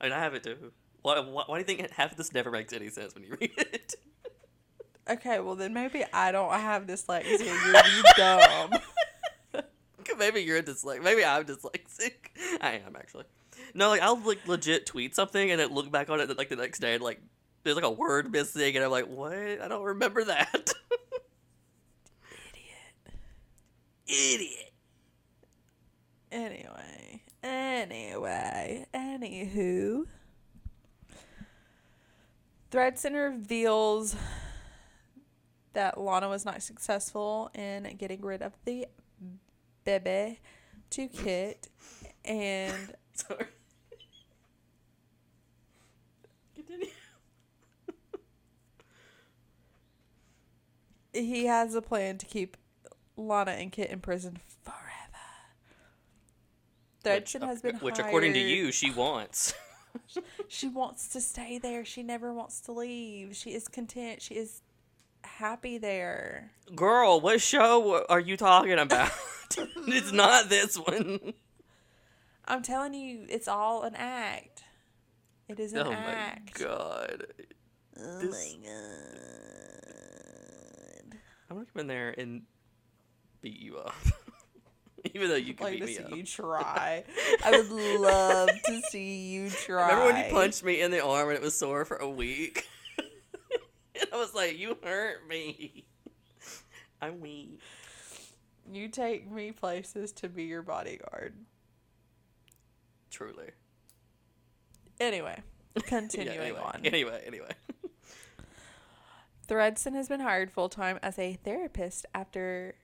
I mean I have it too. Why, why, why do you think half of this never makes any sense when you read it? Okay, well then maybe I don't have dyslexia. You're you dumb. maybe you're dyslexic. Maybe I'm dyslexic. I am actually. No, like I'll like legit tweet something and then look back on it like the next day and like there's like a word missing and I'm like, what? I don't remember that. Idiot. Idiot. Anyway, anyway, anywho. Thredson reveals that Lana was not successful in getting rid of the bebe to Kit, and Sorry. Continue. he has a plan to keep Lana and Kit in prison forever. Thredson has uh, been which according to you, she wants. She wants to stay there. She never wants to leave. She is content. She is happy there. Girl, what show are you talking about? it's not this one. I'm telling you, it's all an act. It is an act. Oh my god. Oh This- my god. I'm gonna come in there and beat you up. Even though you can Like beat to me see up. you try. I would love to see you try. Remember when you punched me in the arm and it was sore for a week? and I was like, you hurt me. I'm weak. You take me places to be your bodyguard. Truly. Anyway, Yeah, continuing anyway, on. Anyway, anyway. Thredson has been hired full time as a therapist after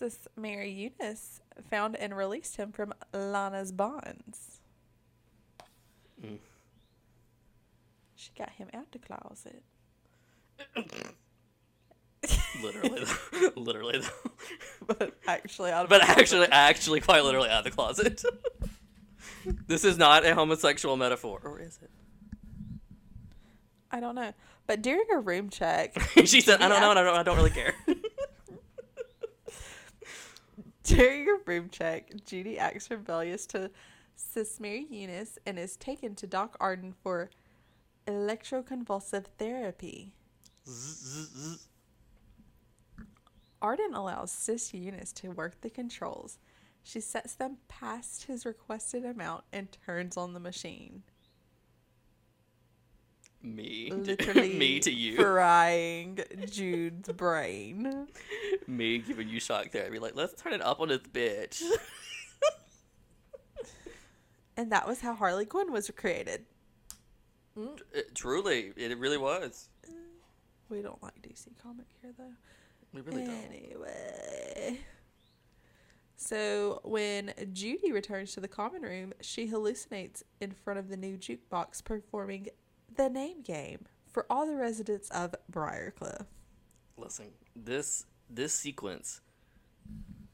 Sis Mary Eunice found and released him from Lana's bonds. Mm. She got him out the closet. Literally, though. literally, though. But actually, out of but actually, actually, quite literally out of the closet. this is not a homosexual metaphor, or is it? I don't know. But during a room check, she said, "I don't know, and I don't, I don't really care." During a room check, Judy acts rebellious to Sis Mary Eunice and is taken to Doc Arden for electroconvulsive therapy. Arden allows Sis Eunice to work the controls. She sets them past his requested amount and turns on the machine. Me, Literally me to you, frying Jude's brain. me giving you shock therapy. Like, let's turn it up on this bitch. And that was how Harley Quinn was created. Mm, it- truly, it really was. We don't like DC comic here though. We really don't. Anyway. So when Judy returns to the common room, she hallucinates in front of the new jukebox performing the name game for all the residents of Briarcliff. Listen, this this sequence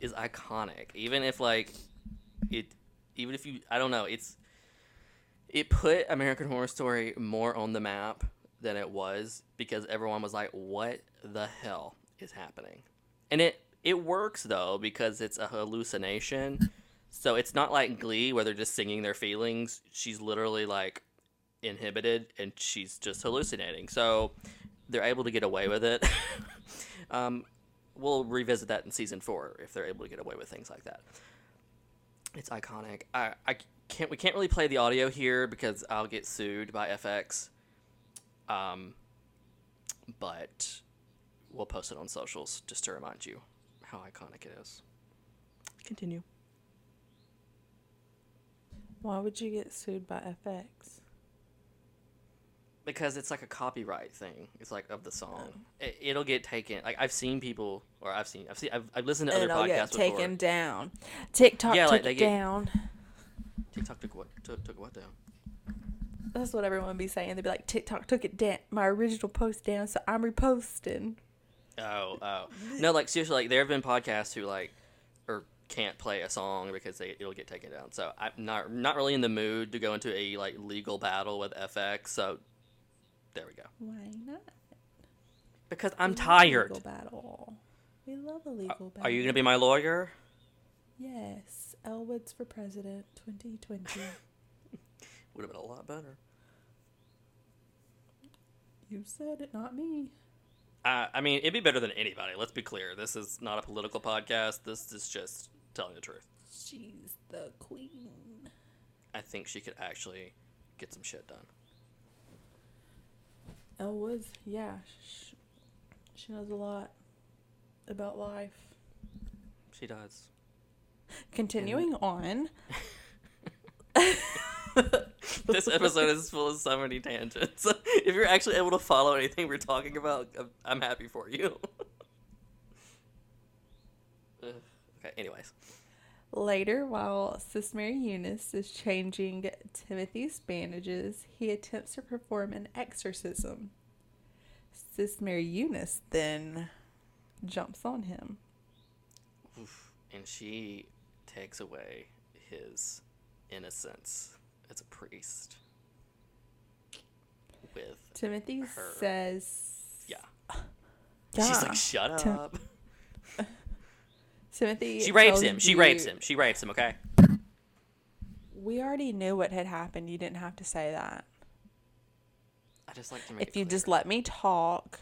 is iconic. Even if like it, even if you, I don't know, it's it put American Horror Story more on the map than it was because everyone was like, "What the hell is happening?" And it it works though because it's a hallucination. So it's not like Glee where they're just singing their feelings. She's literally like inhibited and she's just hallucinating. So they're able to get away with it. um, we'll revisit that in season four if they're able to get away with things like that. It's iconic. I, I can't we can't really play the audio here because I'll get sued by FX. Um, but we'll post it on socials just to remind you how iconic it is. Continue. Why would you get sued by FX? Because it's like a copyright thing. It's like of the song. Oh. It, it'll get taken. Like I've seen people, or I've seen, I've seen, I've, I've listened to other oh, It'll get podcasts before. taken down. TikTok Yeah, took like, they it get- down. TikTok took what? Took, took what down? That's what everyone would be saying. They'd be like, TikTok took it down, my original post down, so I'm reposting. Oh, oh. No, like seriously, like there have been podcasts who like, or can't play a song because they it'll get taken down. So I'm not not really in the mood to go into a like legal battle with FX. So there we go. Why not? Because I'm We tired. Legal battle. We love a legal battle. Are you gonna be my lawyer? Yes, Elle Woods for president, 2020. Would have been a lot better. you said it, not me. Uh, I mean, it'd be better than anybody. Let's be clear. This is not a political podcast. This is just telling the truth. She's the queen. I think she could actually get some shit done. Elle Woods, yeah, sh- she knows a lot about life. She does. Continuing on, this episode is full of so many tangents. if you're actually able to follow anything we're talking about, I'm- I'm happy for you. Okay, anyways. Later, while Sis Mary Eunice is changing Timothy's bandages, he attempts to perform an exorcism. Sis Mary Eunice then jumps on him. Oof. And she takes away his innocence as a priest. With. Timothy Her. says, Yeah. yeah. She's like, ah, shut Tim- up. Timothy. She rapes him. She rapes him. She rapes him, okay? We already knew what had happened. You didn't have to say that. I just like to make If you just let me talk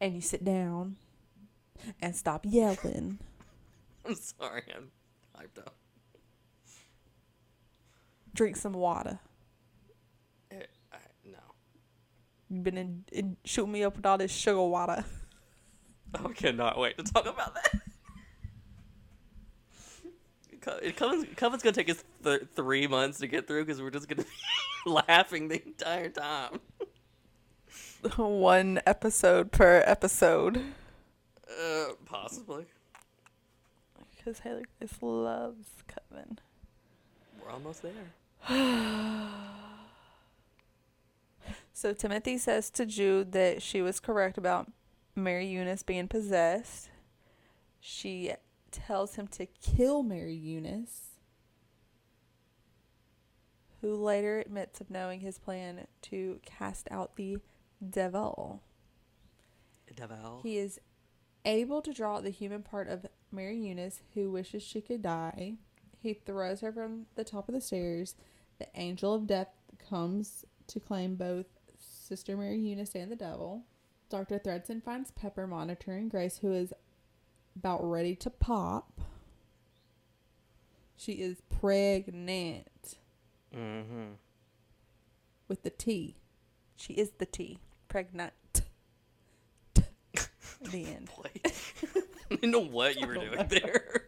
and you sit down and stop yelling. I'm sorry, I'm hyped up. Drink some water. Eh, I, no. You've been in, in shooting me up with all this sugar water. I cannot wait to talk about that. Co- It. Coven's gonna take us th- three months to get through because we're just gonna be laughing the entire time. One episode per episode. Uh, possibly. Because Haley Grace loves Coven. We're almost there. So Timothy says to Jude that she was correct about Mary Eunice being possessed. She tells him to kill Mary Eunice, who later admits of knowing his plan to cast out the devil. Devil. He is able to draw out the human part of Mary Eunice, who wishes she could die. He throws her from the top of the stairs. The angel of death comes to claim both Sister Mary Eunice and the devil. Dr. Thredson finds Pepper monitoring Grace, who is about ready to pop. She is pregnant Mm-hmm. with the T. She is the T. Pregnant. the end. Wait. I didn't know what you were doing there.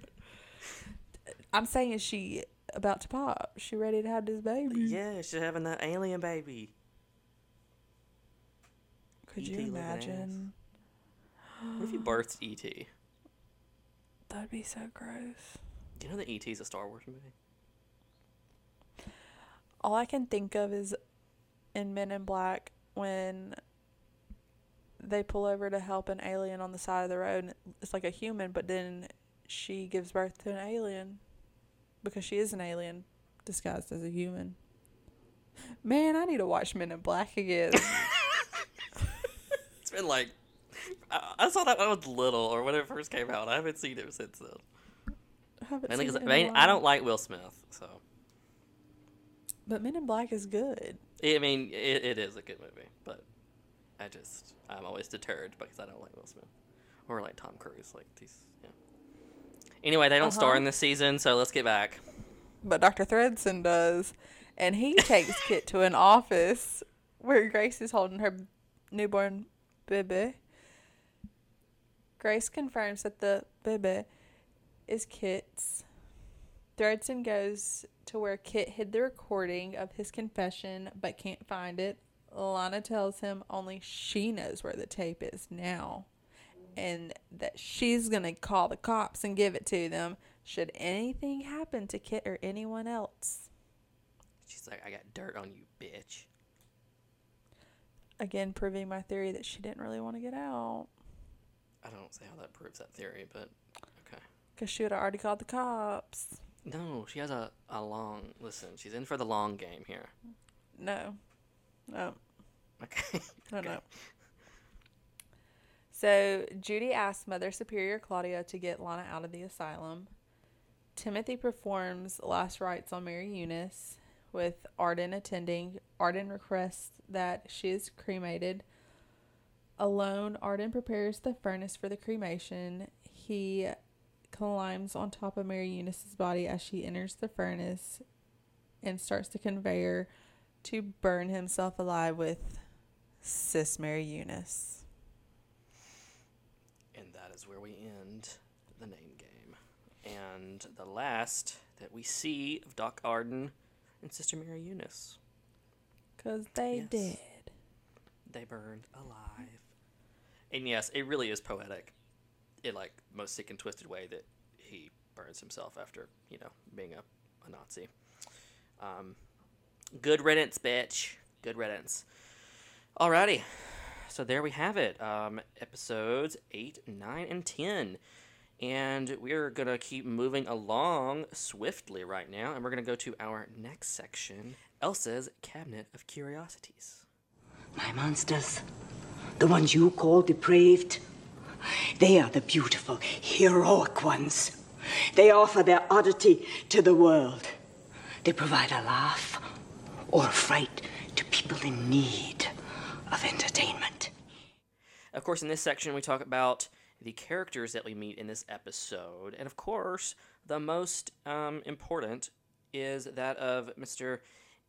I'm saying she about to pop? She ready to have this baby? yeah, she's having that alien baby. Could E.T. you looking imagine? What if you birthed E.T.? That'd be so gross. Do you know that E.T. is a Star Wars movie? All I can think of is in Men in Black when they pull over to help an alien on the side of the road. And it's like a human, but then she gives birth to an alien because she is an alien disguised as a human. Man, I need to watch Men in Black again. It's been like I, I saw that when I was little or when it first came out. I haven't seen it since then. I haven't Mainly seen it I, mean, I don't like Will Smith, so But Men in Black is good. I mean it, it is a good movie, but I just I'm always deterred because I don't like Will Smith or like Tom Cruise. Like these, yeah. Anyway, they don't star Uh-huh. in this season, so let's get back. But Dr. Thredson does. And he takes Kit to an office where Grace is holding her newborn baby. Grace confirms that the baby is Kit's. Thredson goes to where Kit hid the recording of his confession but can't find it. Lana tells him only she knows where the tape is now and that she's going to call the cops and give it to them should anything happen to Kit or anyone else. She's like, I got dirt on you, bitch. Again, proving my theory that she didn't really want to get out I don't see how that proves that theory, but okay. because she would have already called the cops. No, she has a, a long listen. She's in for the long game here. No. No. Okay. No, Okay. no. So Judy asks Mother Superior Claudia to get Lana out of the asylum. Timothy performs last rites on Mary Eunice, with Arden attending. Arden requests that she is cremated. Alone, Arden prepares the furnace for the cremation. He climbs on top of Mary Eunice's body as she enters the furnace and starts the conveyor to burn himself alive with Sis Mary Eunice. And that is where we end the name game. And the last that we see of Doc Arden and Sister Mary Eunice. Because they Yes. did. They burned alive. And yes, it really is poetic. In like most sick and twisted way that he burns himself after, you know, being a, a Nazi. Um, good riddance, bitch. Good riddance. Alrighty. So there we have it. Um, episodes 8, 9, and 10. And we're going to keep moving along swiftly right now. And we're going to go to our next section Elsa's Cabinet of Curiosities. My monsters, the ones you call depraved, they are the beautiful, heroic ones. They offer their oddity to the world. They provide a laugh or a fright to people in need of entertainment. Of course, in this section, we talk about the characters that we meet in this episode. And of course, the most um, important is that of Mr.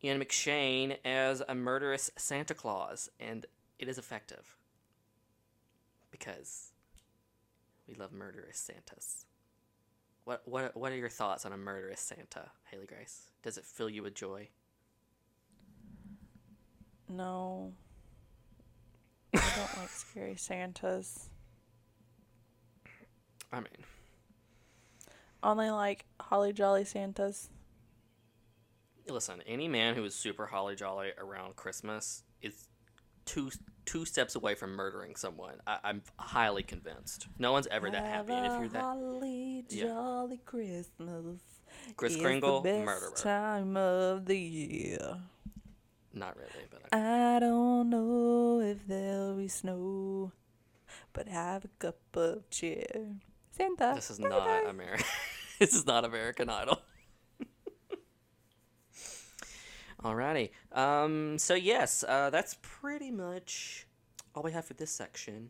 Ian McShane as a murderous Santa Claus. And it is effective. Because we love murderous Santas. What, what, what are your thoughts on a murderous Santa, Haley Grace? Does it fill you with joy? No. I don't like scary Santas. I mean, Only like Holly Jolly Santas. listen, any man who is super holly jolly around Christmas is two two steps away from murdering someone. I, I'm highly convinced. No one's ever that happy, and if you're that Holly Yeah. Jolly Christmas. Kris is Kringle, the best murderer. time of the year. not really, but I, I don't know if there'll be snow, but have a cup of cheer. Santa. this is bye not. American. this is not American Idol. Alrighty. Um. So yes, uh, that's pretty much all we have for this section.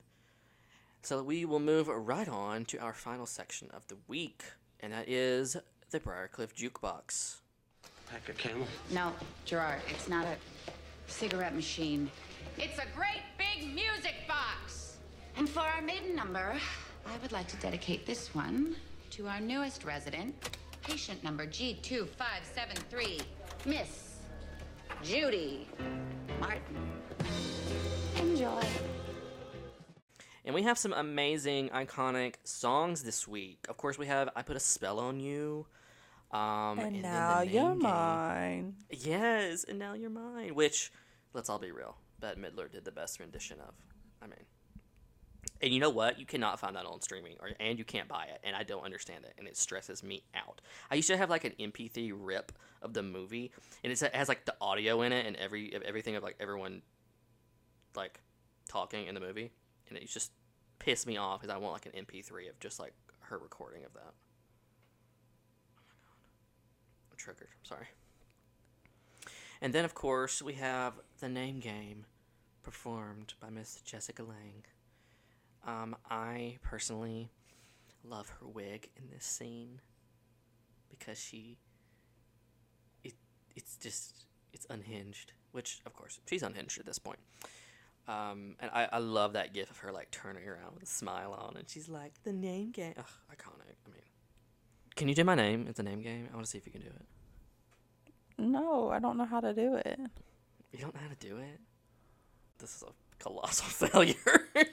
So we will move right on to our final section of the week, and that is the Briarcliff Jukebox. Pack a camel. No, Gerard, it's not a cigarette machine. It's a great big music box. And for our maiden number, I would like to dedicate this one to our newest resident, patient number G2573, Miss Judy Martin. Enjoy. And we have some amazing, iconic songs this week. Of course, we have "I Put a Spell on You," um, And then the now you're Game. mine. Yes, and now you're mine. Which, let's all be real, Bette Midler did the best rendition of. I mean, and you know what? You cannot find that on streaming, or and you can't buy it, and I don't understand it, and it stresses me out. I used to have like an MP3 rip of the movie, and it has like the audio in it and every everything of like everyone, like, talking in the movie, and it just pissed me off because I want like an MP3 of just like her recording of that. Oh my god, I'm triggered. I'm sorry. And then, of course, we have the name game performed by Miss Jessica Lange. Um, I personally love her wig in this scene because she it it's just it's unhinged, which of course she's unhinged at this point. Um, and I, I love that gif of her like turning around with a smile on, and she's like, "The name game, Ugh, iconic." I mean, can you do my name? It's a name game. I want to see if you can do it. No, I don't know how to do it. You don't know how to do it. This is a colossal failure.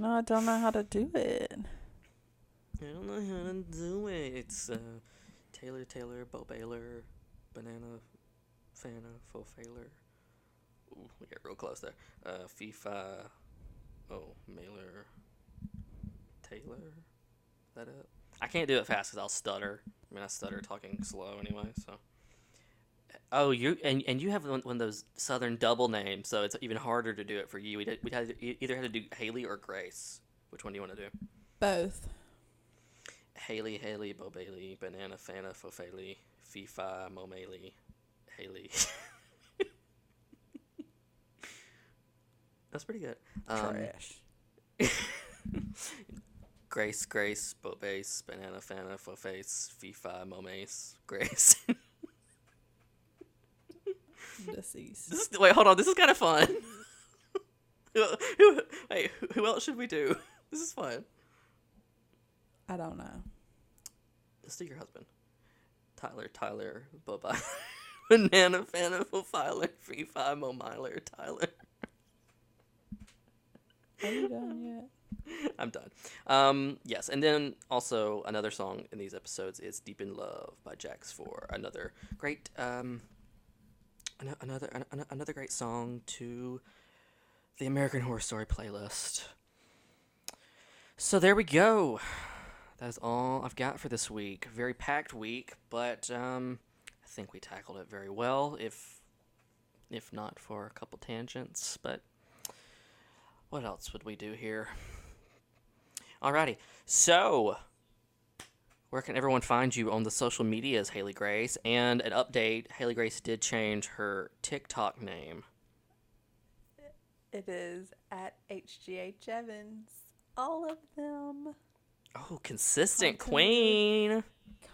No, I don't know how to do it. I don't know how to do it. It's uh, Taylor Taylor, Bo Baylor, Banana, Fana, Fo Failer. Ooh, we get real close there. Uh, FIFA. Oh, Mailer. Taylor. Is that it? I can't do it fast because I'll stutter. I mean, I stutter talking slow anyway. So. Oh, you and and you have one, one of those Southern double names, so it's even harder to do it for you. We'd, we'd have to, e- either had to do Haley or Grace. Which one do you want to do? Both. Haley, Haley, Bo Bailey, Banana, Fana, Fofeli, FIFA, Momeli, Haley. That's pretty good. Um, Trash. Grace, Grace, Bo Base, Banana, Fana, Foface, FIFA, Momace, Grace. Deceased. this is, wait, hold on. This is kind of fun. who, who, wait, who- who else should we do? This is fun. I don't know. Let's do your husband. Tyler, Tyler, Bubba. Banana, Fana, Fofiler, Free Five, Momiler, Tyler. Are you done yet? I'm done. Um, yes, and then also another song in these episodes is "Deep in Love" by Jax for another great, um, ano- another an- an- another great song to the American Horror Story playlist. So there we go. That is all I've got for this week. Very packed week, but um, I think we tackled it very well. If if not for a couple tangents, but what else would we do here? Alrighty, so where can everyone find you on the social medias, Haley Grace? And an update: Haley Grace did change her TikTok name. It is at HGH Evans. All of them. Oh, consistent Continuity. queen,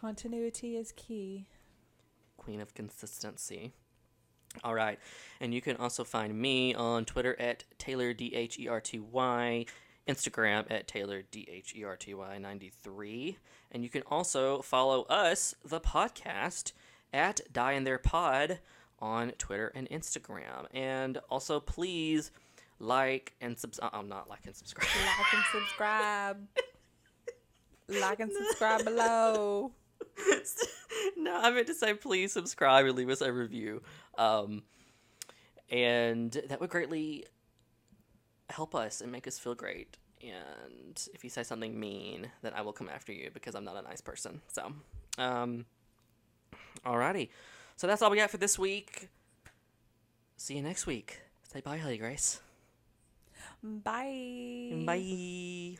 Continuity is key. queen of consistency. All right, and you can also find me on Twitter at Taylor D H E R T Y, Instagram at Taylor D H E R T Y ninety three, and you can also follow us, the podcast, at Die in There Pod on Twitter and Instagram, and also please like and subs. uh, I'm not like and subscribe. Like and subscribe. like and subscribe below. no, I meant to say please subscribe and leave us a review. Um, and that would greatly help us and make us feel great. And if you say something mean, then I will come after you because I'm not a nice person. So, um, alrighty. So that's all we got for this week. See you next week. Say bye, Haley Grace. Bye. Bye.